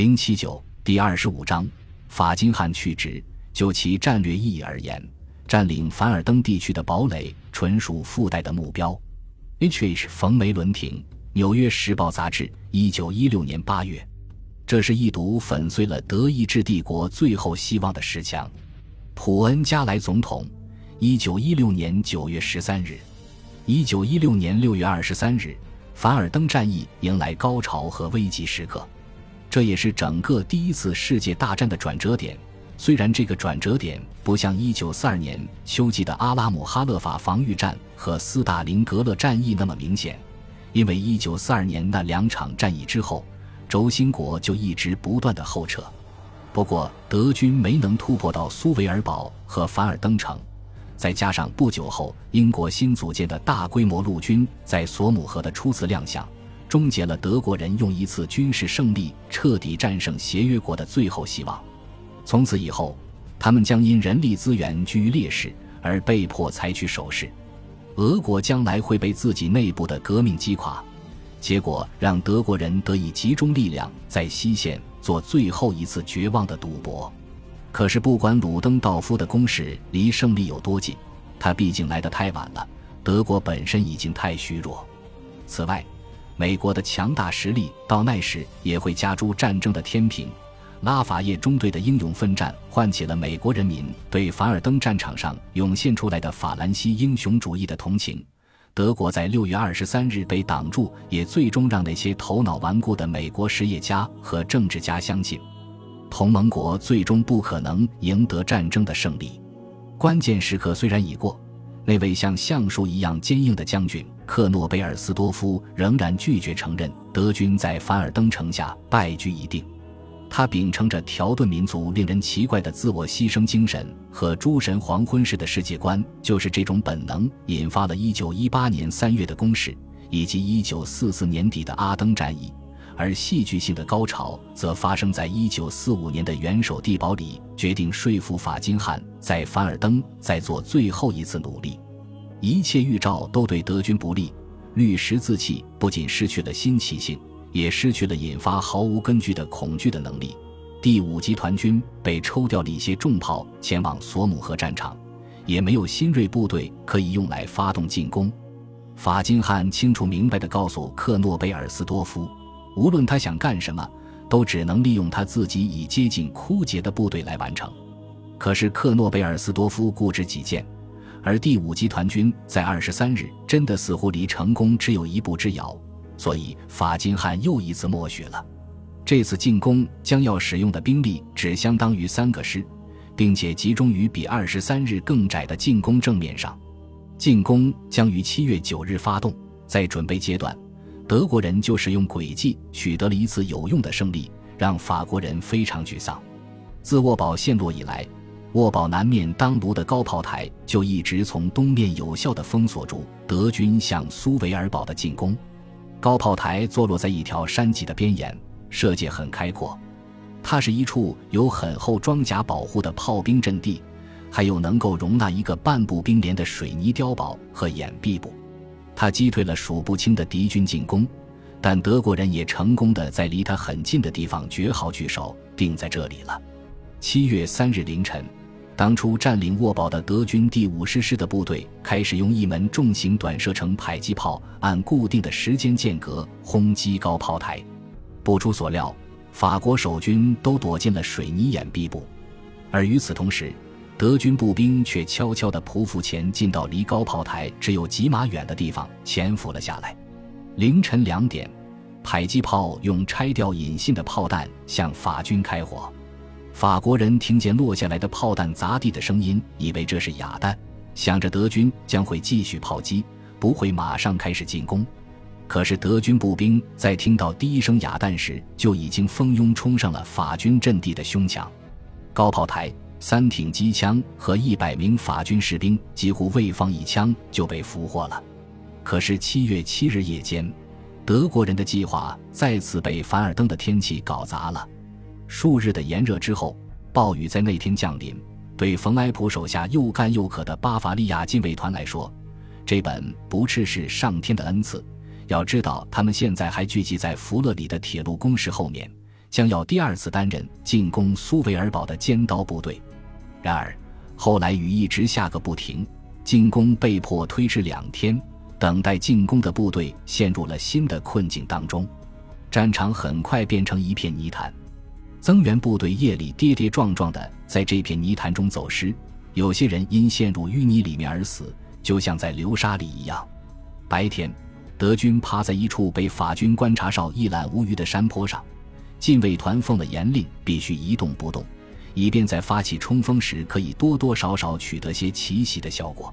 零七九第二十五章，法金汉去职。就其战略意义而言，占领凡尔登地区的堡垒纯属附带的目标。H.H. 冯梅伦廷，《纽约时报》杂志，一九一六年八月。这是一堵粉碎了德意志帝国最后希望的石墙。普恩加莱总统，一九一六年九月十三日。一九一六年六月二十三日，凡尔登战役迎来高潮和危急时刻。这也是整个第一次世界大战的转折点。虽然这个转折点不像1942年秋季的阿拉姆哈勒法防御战和斯大林格勒战役那么明显，因为1942年那两场战役之后，轴心国就一直不断的后撤。不过，德军没能突破到苏维尔堡和凡尔登城，再加上不久后英国新组建的大规模陆军在索姆河的初次亮相。终结了德国人用一次军事胜利彻底战胜协约国的最后希望。从此以后，他们将因人力资源居于劣势而被迫采取守势。俄国将来会被自己内部的革命击垮，结果让德国人得以集中力量在西线做最后一次绝望的赌博。可是，不管鲁登道夫的攻势离胜利有多近，他毕竟来得太晚了。德国本身已经太虚弱。此外，美国的强大实力到那时也会加诸战争的天平。拉法叶中队的英勇奋战唤起了美国人民对凡尔登战场上涌现出来的法兰西英雄主义的同情。德国在六月二十三日被挡住，也最终让那些头脑顽固的美国实业家和政治家相信，同盟国最终不可能赢得战争的胜利。关键时刻虽然已过。那位像橡树一样坚硬的将军克诺贝尔斯多夫仍然拒绝承认德军在凡尔登城下败局已定。他秉承着条顿民族令人奇怪的自我牺牲精神和诸神黄昏式的世界观，就是这种本能引发了1918年3月的攻势，以及1944年底的阿登战役。而戏剧性的高潮则发生在1945年的元首地堡里，决定说服法金汉在凡尔登再做最后一次努力。一切预兆都对德军不利，绿十字器不仅失去了新奇性，也失去了引发毫无根据的恐惧的能力。第五集团军被抽调了一些重炮前往索姆河战场，也没有新锐部队可以用来发动进攻。法金汉清楚明白地告诉克诺贝尔斯多夫。无论他想干什么，都只能利用他自己已接近枯竭的部队来完成。可是克诺贝尔斯多夫固执己见，而第五集团军在二十三日真的似乎离成功只有一步之遥，所以法金汉又一次默许了。这次进攻将要使用的兵力只相当于三个师，并且集中于比二十三日更窄的进攻正面上。进攻将于七月九日发动，在准备阶段。德国人就使用诡计取得了一次有用的胜利，让法国人非常沮丧。自沃堡陷落以来，沃堡南面当卢的高炮台就一直从东面有效地封锁住德军向苏维尔堡的进攻。高炮台坐落在一条山脊的边沿，射界很开阔。它是一处有很厚装甲保护的炮兵阵地，还有能够容纳一个半步兵连的水泥碉堡和掩蔽部。他击退了数不清的敌军进攻，但德国人也成功的在离他很近的地方绝好据守，定在这里了。七月三日凌晨，当初占领沃堡的德军第五师师的部队开始用一门重型短射程迫击炮按固定的时间间隔轰击高炮台。不出所料，法国守军都躲进了水泥掩蔽部，而与此同时。德军步兵却悄悄地匍匐前进到离高炮台只有几码远的地方，潜伏了下来。凌晨两点，迫击炮用拆掉引信的炮弹向法军开火。法国人听见落下来的炮弹砸地的声音，以为这是哑弹，想着德军将会继续炮击，不会马上开始进攻。可是德军步兵在听到第一声哑弹时，就已经蜂拥冲上了法军阵地的胸墙。高炮台。三挺机枪和一百名法军士兵几乎未放一枪就被俘获了。可是七月七日夜间，德国人的计划再次被凡尔登的天气搞砸了。数日的炎热之后，暴雨在那天降临。对冯埃普手下又干又渴的巴伐利亚禁卫团来说，这本不啻是上天的恩赐。要知道，他们现在还聚集在弗勒里的铁路工事后面。将要第二次担任进攻苏维尔堡的尖刀部队。然而，后来雨一直下个不停，进攻被迫推迟两天。等待进攻的部队陷入了新的困境当中，战场很快变成一片泥潭。增援部队夜里跌跌撞撞地在这片泥潭中走失，有些人因陷入淤泥里面而死，就像在流沙里一样。白天，德军趴在一处被法军观察哨一览无余的山坡上，禁卫团奉了严令，必须一动不动，以便在发起冲锋时可以多多少少取得些奇袭的效果。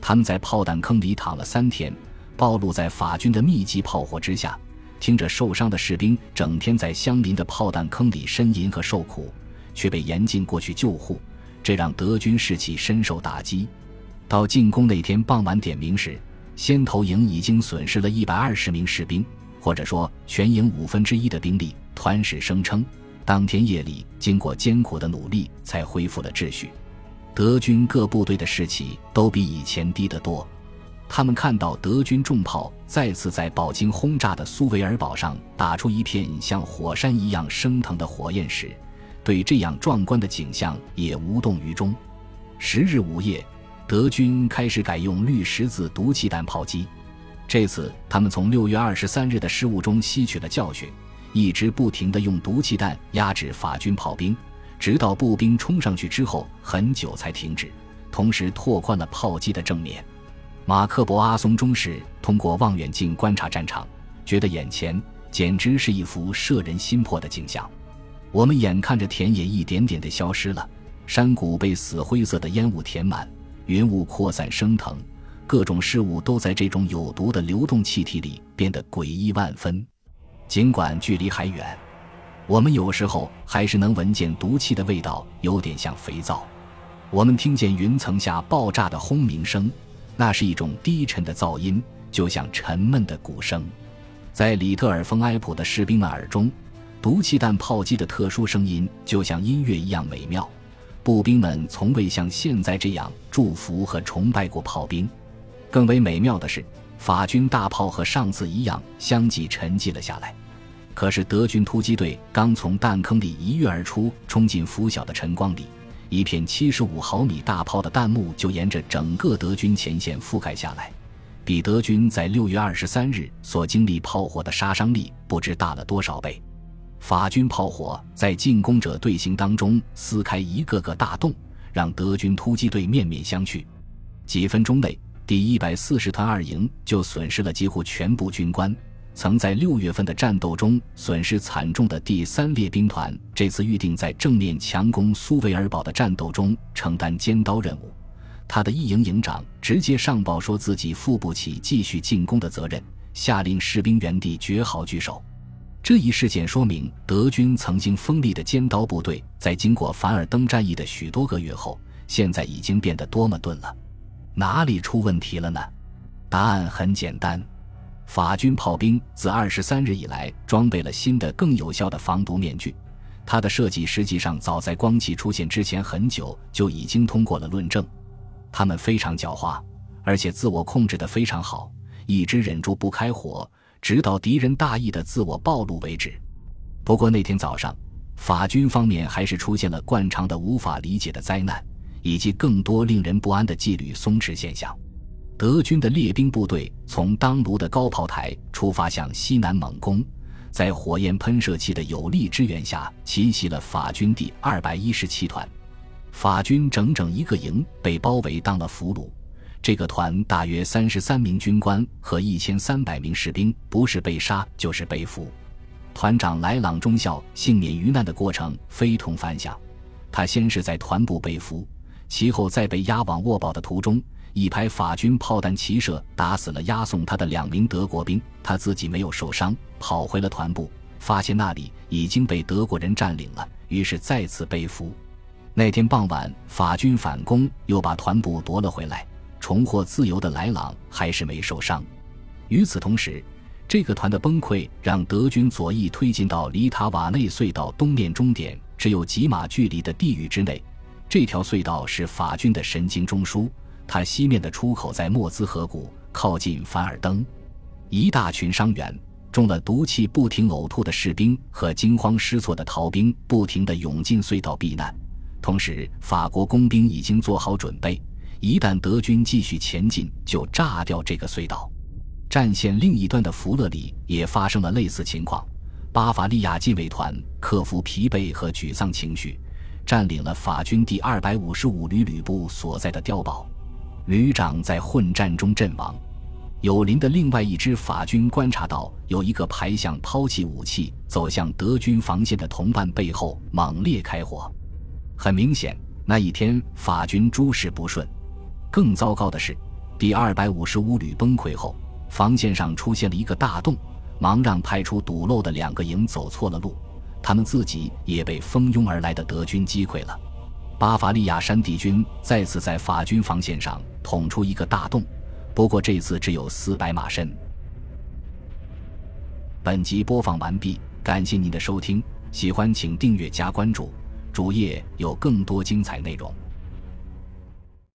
他们在炮弹坑里躺了三天，暴露在法军的密集炮火之下，听着受伤的士兵整天在相邻的炮弹坑里呻吟和受苦，却被严禁过去救护，这让德军士气深受打击。到进攻那天傍晚点名时，先头营已经损失了一百二十名士兵，或者说全营五分之一的兵力。团史声称，当天夜里经过艰苦的努力，才恢复了秩序。德军各部队的士气都比以前低得多。他们看到德军重炮再次在饱经轰炸的苏维尔堡上打出一片像火山一样升腾的火焰时，对这样壮观的景象也无动于衷。十日午夜，德军开始改用绿十字毒气弹炮击。这次，他们从六月二十三日的失误中吸取了教训，一直不停地用毒气弹压制法军炮兵。直到步兵冲上去之后，很久才停止，同时拓宽了炮击的正面。马克博阿松中士通过望远镜观察战场，觉得眼前简直是一幅摄人心魄的景象。我们眼看着田野一点点的消失了，山谷被死灰色的烟雾填满，云雾扩散升腾，各种事物都在这种有毒的流动气体里变得诡异万分。尽管距离还远。我们有时候还是能闻见毒气的味道，有点像肥皂。我们听见云层下爆炸的轰鸣声，那是一种低沉的噪音，就像沉闷的鼓声。在里特尔丰埃普的士兵们耳中，毒气弹炮击的特殊声音就像音乐一样美妙。步兵们从未像现在这样祝福和崇拜过炮兵。更为美妙的是，法军大炮和上次一样相继沉寂了下来。可是德军突击队刚从弹坑里一跃而出，冲进拂晓的晨光里，一片七十五毫米大炮的弹幕就沿着整个德军前线覆盖下来，比德军在六月二十三日所经历炮火的杀伤力不知大了多少倍。法军炮火在进攻者队形当中撕开一个个大洞，让德军突击队面面相觑。几分钟内，第一百四十团二营就损失了几乎全部军官。曾在六月份的战斗中损失惨重的第三列兵团，这次预定在正面强攻苏维尔堡的战斗中承担尖刀任务。他的一营营长直接上报说自己负不起继续进攻的责任，下令士兵原地绝好聚守。这一事件说明，德军曾经锋利的尖刀部队，在经过凡尔登战役的许多个月后，现在已经变得多么钝了。哪里出问题了呢？答案很简单。法军炮兵自二十三日以来装备了新的、更有效的防毒面具。它的设计实际上早在光气出现之前很久就已经通过了论证。他们非常狡猾，而且自我控制得非常好，一直忍住不开火，直到敌人大意的自我暴露为止。不过那天早上，法军方面还是出现了惯常的无法理解的灾难，以及更多令人不安的纪律松弛现象。德军的列兵部队从当卢的高炮台出发，向西南猛攻，在火焰喷射器的有力支援下，奇袭了法军第二百一十七团。法军整整一个营被包围，当了俘虏。这个团大约三十三名军官和一千三百名士兵，不是被杀就是被俘。团长莱朗中校幸免于难的过程非同凡响。他先是在团部被俘，其后在被押往沃堡的途中。一排法军炮弹齐射，打死了押送他的两名德国兵，他自己没有受伤，跑回了团部，发现那里已经被德国人占领了，于是再次被俘。那天傍晚，法军反攻，又把团部夺了回来，重获自由的莱朗还是没受伤。与此同时，这个团的崩溃让德军左翼推进到离塔瓦内隧道东面终点只有几码距离的地域之内，这条隧道是法军的神经中枢。它西面的出口在莫兹河谷，靠近凡尔登。一大群伤员、中了毒气不停呕吐的士兵和惊慌失措的逃兵不停地涌进隧道避难。同时，法国工兵已经做好准备，一旦德军继续前进，就炸掉这个隧道。战线另一端的弗勒里也发生了类似情况。巴伐利亚禁卫团克服疲惫和沮丧情绪，占领了法军第二百五十五旅旅部所在的碉堡，旅长在混战中阵亡。友邻的另外一支法军观察到有一个排向抛弃武器走向德军防线的同伴背后猛烈开火。很明显，那一天法军诸事不顺。更糟糕的是，第二百五十五旅崩溃后，防线上出现了一个大洞。忙让派出堵漏的两个营走错了路，他们自己也被蜂拥而来的德军击溃了。巴伐利亚山地军再次在法军防线上捅出一个大洞，不过这次只有四百马深。本集播放完毕，感谢您的收听，喜欢请订阅加关注，主页有更多精彩内容。